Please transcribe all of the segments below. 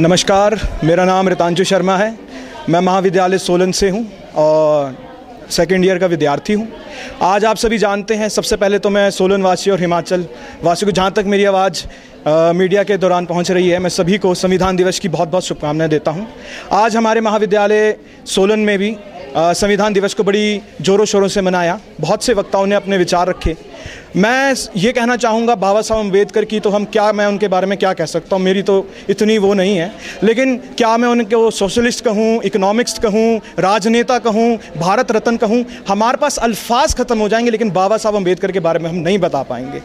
नमस्कार, मेरा नाम रितांशु शर्मा है। मैं महाविद्यालय सोलन से हूँ और सेकेंड ईयर का विद्यार्थी हूँ। आज आप सभी जानते हैं, सबसे पहले तो मैं सोलन वासी और हिमाचल वासी को, जहाँ तक मेरी आवाज़ मीडिया के दौरान पहुँच रही है, मैं सभी को संविधान दिवस की बहुत बहुत शुभकामनाएँ देता हूँ। आज हमारे महाविद्यालय सोलन में भी संविधान दिवस को बड़ी ज़ोरों शोरों से मनाया। बहुत से वक्ताओं ने अपने विचार रखे। मैं ये कहना चाहूँगा बाबा साहब अंबेडकर की तो हम क्या, मैं उनके बारे में क्या कह सकता हूँ? मेरी तो इतनी वो नहीं है। लेकिन क्या मैं उनको सोशलिस्ट कहूँ इकोनॉमिक्स कहूँ, राजनेता कहूँ, भारत रत्न कहूँ? हमारे पास अल्फाज ख़त्म हो जाएँगे, लेकिन बाबा साहब अंबेडकर के बारे में हम नहीं बता पाएँगे।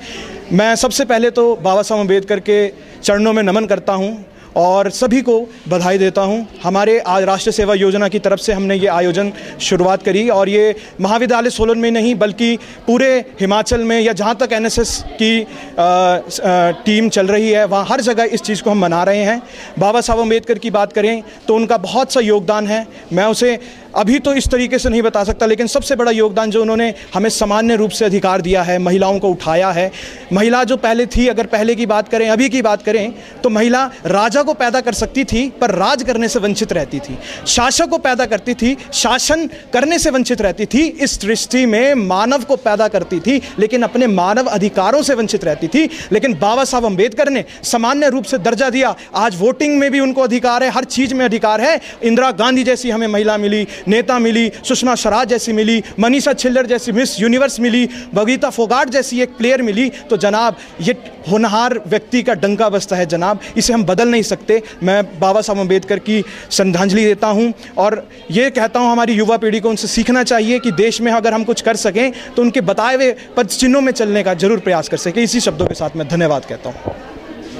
मैं सबसे पहले तो बाबा साहब अंबेडकर के चरणों में नमन करता हूँ। और सभी को बधाई देता हूँ। हमारे आज राष्ट्र सेवा योजना की तरफ़ से हमने ये आयोजन शुरुआत करी और ये महाविद्यालय सोलन में नहीं बल्कि पूरे हिमाचल में या जहाँ तक एनएसएस की आ, आ, टीम चल रही है वहाँ हर जगह इस चीज़ को हम मना रहे हैं। बाबा साहब अंबेडकर की बात करें तो उनका बहुत सा योगदान है। मैं उसे अभी तो इस तरीके से नहीं बता सकता, लेकिन सबसे बड़ा योगदान जो उन्होंने हमें सामान्य रूप से अधिकार दिया है, महिलाओं को उठाया है। महिला जो पहले थी, अगर पहले की बात करें, अभी की बात करें तो महिला राजा को पैदा कर सकती थी, पर राज करने से वंचित रहती थी। शासक को पैदा करती थी, शासन करने से वंचित रहती थी, इस दृष्टि में मानव को पैदा करती थी, लेकिन अपने मानव अधिकारों से वंचित रहती थी। लेकिन बाबा साहब अंबेडकर ने सामान्य रूप से दर्जा दिया। आज वोटिंग में भी उनको अधिकार है, हर चीज़ में अधिकार है। इंदिरा गांधी जैसी हमें महिला मिली नेता मिली, सुषमा स्वराज जैसी मिली, मनीषा छिल्लर जैसी मिस यूनिवर्स मिली बगीता फोगाट जैसी एक प्लेयर मिली तो जनाब, ये होनहार व्यक्ति का डंका बसता है जनाब। इसे हम बदल नहीं सकते। मैं बाबा साहब अंबेडकर की श्रद्धांजलि देता हूँ और ये कहता हूँ, हमारी युवा पीढ़ी को उनसे सीखना चाहिए कि देश में अगर हम कुछ कर सकें तो उनके बताए हुए पद चिन्हों में चलने का ज़रूर प्रयास कर सकें। इसी शब्दों के साथ मैं धन्यवाद कहता हूँ।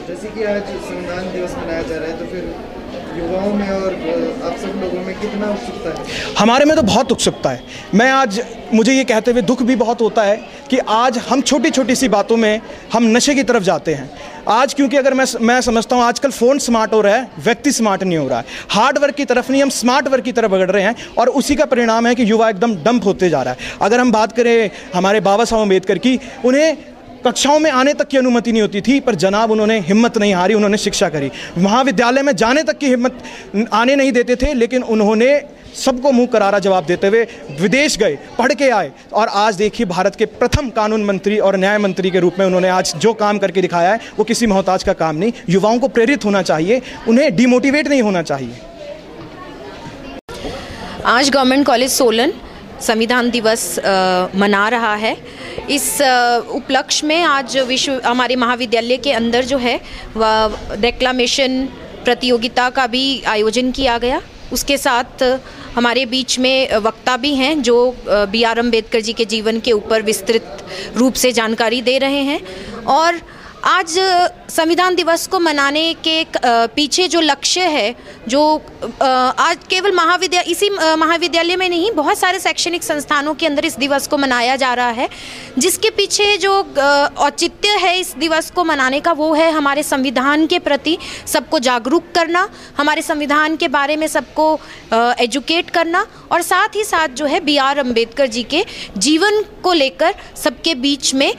जैसे कि आज संविधान दिवस मनाया जा रहा है तो फिर युवाओं में और आप सब लोगों में कितना उत्सुकता है? हमारे में तो बहुत उत्सुकता है। मैं आज, मुझे ये कहते हुए दुख भी बहुत होता है कि आज हम छोटी छोटी सी बातों में हम नशे की तरफ़ जाते हैं। आज क्योंकि अगर मैं मैं समझता हूँ, आजकल फ़ोन स्मार्ट हो रहा है, व्यक्ति स्मार्ट नहीं हो रहा है। हार्ड वर्क की तरफ़ नहीं, हम स्मार्ट वर्क की तरफ़ बढ़ रहे हैं और उसी का परिणाम है कि युवा एकदम डंप होते जा रहा है। अगर हम बात करें हमारे बाबा साहब अंबेडकर की, उन्हें कक्षाओं में आने तक की अनुमति नहीं होती थी, पर जनाब उन्होंने हिम्मत नहीं हारी, उन्होंने शिक्षा करी। महाविद्यालय में जाने तक की हिम्मत आने नहीं देते थे, लेकिन उन्होंने सबको मुँह करारा जवाब देते हुए विदेश गए, पढ़ के आए, और आज देखिए भारत के प्रथम कानून मंत्री और न्याय मंत्री के रूप में उन्होंने आज जो काम करके दिखाया है, वो किसी मोहताज का काम नहीं। युवाओं को प्रेरित होना चाहिए, उन्हें डिमोटिवेट नहीं होना चाहिए। आज गवर्नमेंट कॉलेज सोलन संविधान दिवस मना रहा है। इस उपलक्ष्य में आज विश्व, हमारे महाविद्यालय के अंदर जो है वह डेक्लामेशन प्रतियोगिता का भी आयोजन किया गया। उसके साथ हमारे बीच में वक्ता भी हैं जो बी आर अंबेडकर जी के जीवन के ऊपर विस्तृत रूप से जानकारी दे रहे हैं। और आज संविधान दिवस को मनाने के पीछे जो लक्ष्य है, जो आज केवल महाविद्यालय इसी महाविद्यालय में नहीं, बहुत सारे शैक्षणिक संस्थानों के अंदर इस दिवस को मनाया जा रहा है, जिसके पीछे जो औचित्य है इस दिवस को मनाने का, वो है हमारे संविधान के प्रति सबको जागरूक करना, हमारे संविधान के बारे में सबको एजुकेट करना और साथ ही साथ जो है बी आर अंबेडकर जी के जीवन को लेकर सबके बीच में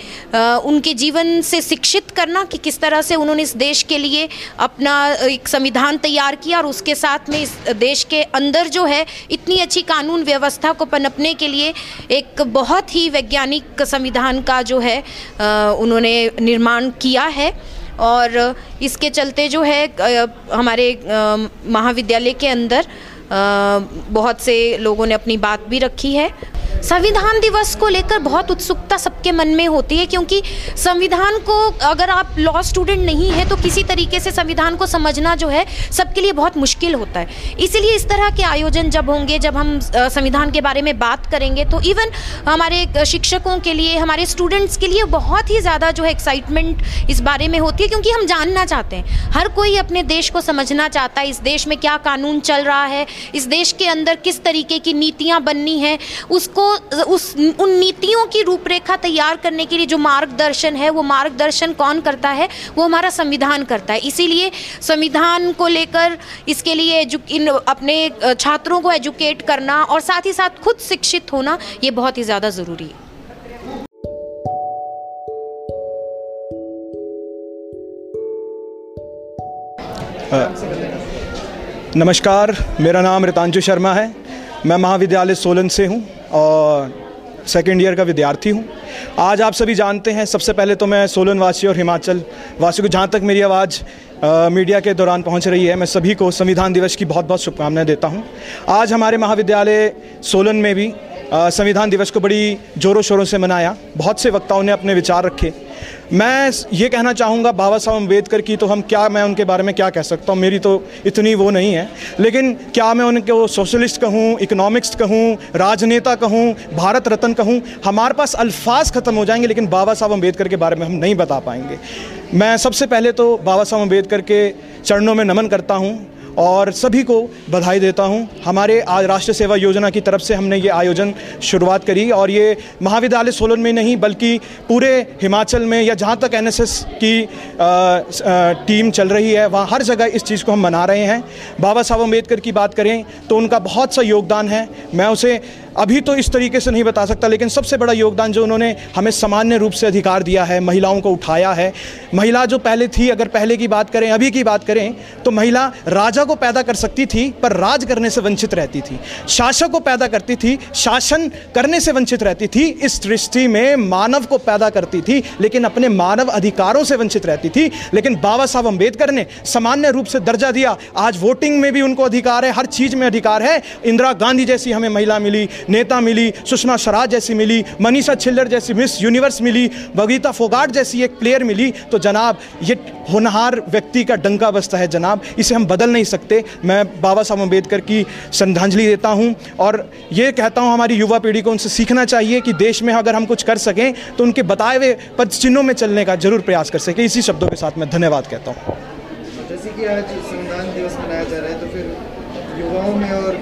उनके जीवन से शिक्षित करना कि किस तरह से उन्होंने इस देश के लिए अपना एक संविधान तैयार किया और उसके साथ में इस देश के अंदर जो है, इतनी अच्छी कानून व्यवस्था को पनपने के लिए एक बहुत ही वैज्ञानिक संविधान का जो है उन्होंने निर्माण किया है। और इसके चलते जो है हमारे महाविद्यालय के अंदर बहुत से लोगों ने अपनी बात भी रखी है। संविधान दिवस को लेकर बहुत उत्सुकता सबके मन में होती है, क्योंकि संविधान को अगर आप लॉ स्टूडेंट नहीं है तो किसी तरीके से संविधान को समझना जो है, सबके लिए बहुत मुश्किल होता है। इसीलिए इस तरह के आयोजन जब होंगे, जब हम संविधान के बारे में बात करेंगे तो इवन हमारे शिक्षकों के लिए, हमारे स्टूडेंट्स के लिए बहुत ही ज़्यादा जो है एक्साइटमेंट इस बारे में होती है, क्योंकि हम जानना चाहते हैं। हर कोई अपने देश को समझना चाहता है, इस देश में क्या कानून चल रहा है, इस देश के अंदर किस तरीके की नीतियाँ बननी है, उसको उस उन नीतियों की रूपरेखा तैयार करने के लिए जो मार्गदर्शन है, वो मार्गदर्शन कौन करता है? वो हमारा संविधान करता है। इसीलिए संविधान को लेकर इसके लिए इन, अपने छात्रों को एजुकेट करना और साथ ही साथ खुद शिक्षित होना, ये बहुत ही ज़्यादा ज़रूरी है। नमस्कार, मेरा नाम रितांशु शर्मा है। मैं महाविद्यालय सोलन से हूँ। और सेकेंड ईयर का विद्यार्थी हूँ। आज आप सभी जानते हैं, सबसे पहले तो मैं सोलन वासी और हिमाचल वासी को, जहाँ तक मेरी आवाज़ मीडिया के दौरान पहुँच रही है, मैं सभी को संविधान दिवस की बहुत बहुत शुभकामनाएँ देता हूँ। आज हमारे महाविद्यालय सोलन में भी संविधान दिवस को बड़ी ज़ोरों शोरों से मनाया। बहुत से वक्ताओं ने अपने विचार रखे। मैं ये कहना चाहूँगा बाबा साहब अंबेडकर की तो हम क्या, मैं उनके बारे में क्या कह सकता हूँ? मेरी तो इतनी वो नहीं है। लेकिन क्या मैं उनको सोशलिस्ट कहूँ इकोनॉमिक्स कहूँ, राजनेता कहूँ, भारत रत्न कहूँ? हमारे पास अल्फाज ख़त्म हो जाएँगे, लेकिन बाबा साहब अंबेडकर के बारे में हम नहीं बता पाएँगे। मैं सबसे पहले तो बाबा साहब अंबेडकर के चरणों में नमन करता हूँ। और सभी को बधाई देता हूँ। हमारे आज राष्ट्र सेवा योजना की तरफ़ से हमने ये आयोजन शुरुआत करी और ये महाविद्यालय सोलन में नहीं बल्कि पूरे हिमाचल में या जहाँ तक एनएसएस की आ, आ, टीम चल रही है वहाँ हर जगह इस चीज़ को हम मना रहे हैं। बाबा साहब अंबेडकर की बात करें तो उनका बहुत सा योगदान है। मैं उसे अभी तो इस तरीके से नहीं बता सकता, लेकिन सबसे बड़ा योगदान जो उन्होंने हमें सामान्य रूप से अधिकार दिया है, महिलाओं को उठाया है। महिला जो पहले थी, अगर पहले की बात करें, अभी की बात करें तो महिला राजा को पैदा कर सकती थी, पर राज करने से वंचित रहती थी। शासक को पैदा करती थी, शासन करने से वंचित रहती थी, इस दृष्टि में मानव को पैदा करती थी, लेकिन अपने मानव अधिकारों से वंचित रहती थी। लेकिन बाबा साहब अंबेडकर ने सामान्य रूप से दर्जा दिया। आज वोटिंग में भी उनको अधिकार है, हर चीज़ में अधिकार है। इंदिरा गांधी जैसी हमें महिला मिली नेता मिली, सुषमा स्वराज जैसी मिली, मनीषा छिल्लर जैसी मिस यूनिवर्स मिली बगीता फोगाट जैसी एक प्लेयर मिली तो जनाब, ये होनहार व्यक्ति का डंका बसता है जनाब। इसे हम बदल नहीं सकते। मैं बाबा साहब अंबेडकर की श्रद्धांजलि देता हूँ और ये कहता हूँ, हमारी युवा पीढ़ी को उनसे सीखना चाहिए कि देश में अगर हम कुछ कर सकें तो उनके बताए हुए पद चिन्हों में चलने का ज़रूर प्रयास कर सकें। इसी शब्दों के साथ मैं धन्यवाद कहता हूँ। जैसे कि आज संविधान दिवस मनाया जा रहा है तो फिर युवाओं में और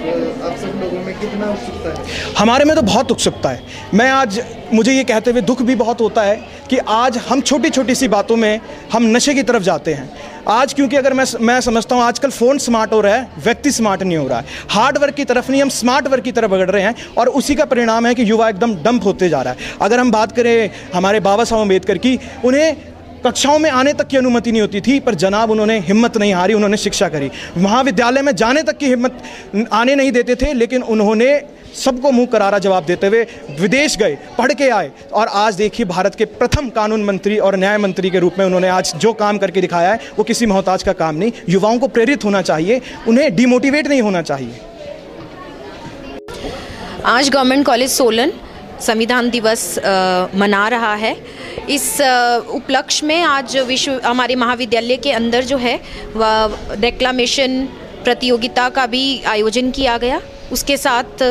आप सब लोगों में कितना उत्सुकता है? हमारे में तो बहुत उत्सुकता है। मैं आज, मुझे ये कहते हुए दुख भी बहुत होता है कि आज हम छोटी छोटी सी बातों में हम नशे की तरफ़ जाते हैं। आज क्योंकि अगर मैं मैं समझता हूँ, आजकल फ़ोन स्मार्ट हो रहा है, व्यक्ति स्मार्ट नहीं हो रहा है। हार्ड वर्क की तरफ़ नहीं, हम स्मार्ट वर्क की तरफ़ बढ़ रहे हैं और उसी का परिणाम है कि युवा एकदम डंप होते जा रहा है। अगर हम बात करें हमारे बाबा साहब अंबेडकर की, उन्हें कक्षाओं में आने तक की अनुमति नहीं होती थी, पर जनाब उन्होंने हिम्मत नहीं हारी, उन्होंने शिक्षा करी। महाविद्यालय में जाने तक की हिम्मत आने नहीं देते थे, लेकिन उन्होंने सबको मुँह करारा जवाब देते हुए विदेश गए, पढ़ के आए, और आज देखिए भारत के प्रथम कानून मंत्री और न्याय मंत्री के रूप में उन्होंने आज जो काम करके दिखाया है, वो किसी मोहताज का काम नहीं। युवाओं को प्रेरित होना चाहिए, उन्हें डिमोटिवेट नहीं होना चाहिए। आज गवर्नमेंट कॉलेज सोलन संविधान दिवस मना रहा है। इस उपलक्ष्य में आज विश्व, हमारे महाविद्यालय के अंदर जो है वह डेक्लामेशन प्रतियोगिता का भी आयोजन किया गया। उसके साथ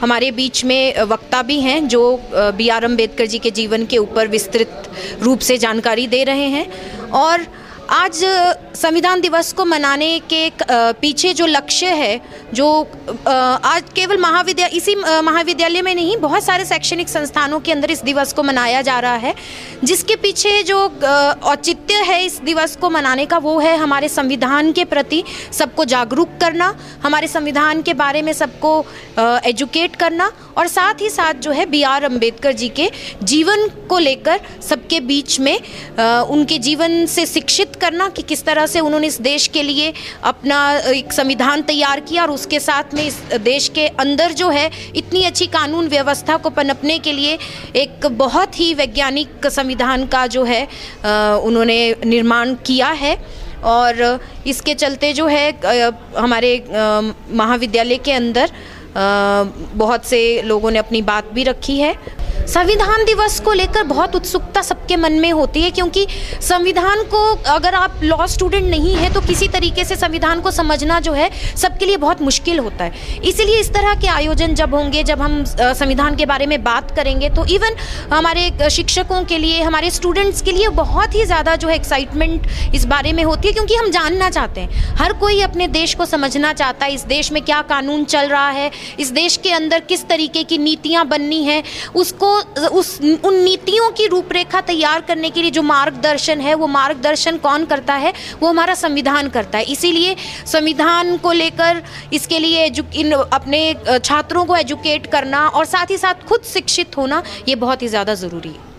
हमारे बीच में वक्ता भी हैं, जो बी आर अंबेडकर जी के जीवन के ऊपर विस्तृत रूप से जानकारी दे रहे हैं। और आज संविधान दिवस को मनाने के पीछे जो लक्ष्य है, जो आज केवल महाविद्यालय इसी महाविद्यालय में नहीं, बहुत सारे शैक्षणिक संस्थानों के अंदर इस दिवस को मनाया जा रहा है, जिसके पीछे जो औचित्य है इस दिवस को मनाने का, वो है हमारे संविधान के प्रति सबको जागरूक करना, हमारे संविधान के बारे में सबको एजुकेट करना और साथ ही साथ जो है बी आर अंबेडकर जी के जीवन को लेकर सबके बीच में उनके जीवन से शिक्षित करना कि किस तरह से उन्होंने इस देश के लिए अपना एक संविधान तैयार किया और उसके साथ में इस देश के अंदर जो है इतनी अच्छी कानून व्यवस्था को पनपने के लिए एक बहुत ही वैज्ञानिक संविधान का जो है उन्होंने निर्माण किया है। और इसके चलते जो है हमारे महाविद्यालय के अंदर बहुत से लोगों ने अपनी बात भी रखी है। संविधान दिवस को लेकर बहुत उत्सुकता सबके मन में होती है क्योंकि संविधान को अगर आप लॉ स्टूडेंट नहीं है तो किसी तरीके से संविधान को समझना जो है, सबके लिए बहुत मुश्किल होता है। इसीलिए इस तरह के आयोजन जब होंगे, जब हम संविधान के बारे में बात करेंगे तो इवन हमारे शिक्षकों के लिए, हमारे स्टूडेंट्स के लिए बहुत ही ज़्यादा जो है एक्साइटमेंट इस बारे में होती है क्योंकि हम जानना चाहते हैं। हर कोई अपने देश को समझना चाहता है, इस देश में क्या कानून चल रहा है इस देश के अंदर किस तरीके की नीतियाँ बननी हैं, उसको, उस, उन नीतियों की रूपरेखा तैयार करने के लिए जो मार्गदर्शन है, वो मार्गदर्शन कौन करता है? वो हमारा संविधान करता है। इसीलिए संविधान को लेकर इसके लिए इन, अपने छात्रों को एजुकेट करना और साथ ही साथ खुद शिक्षित होना, ये बहुत ही ज़्यादा ज़रूरी है।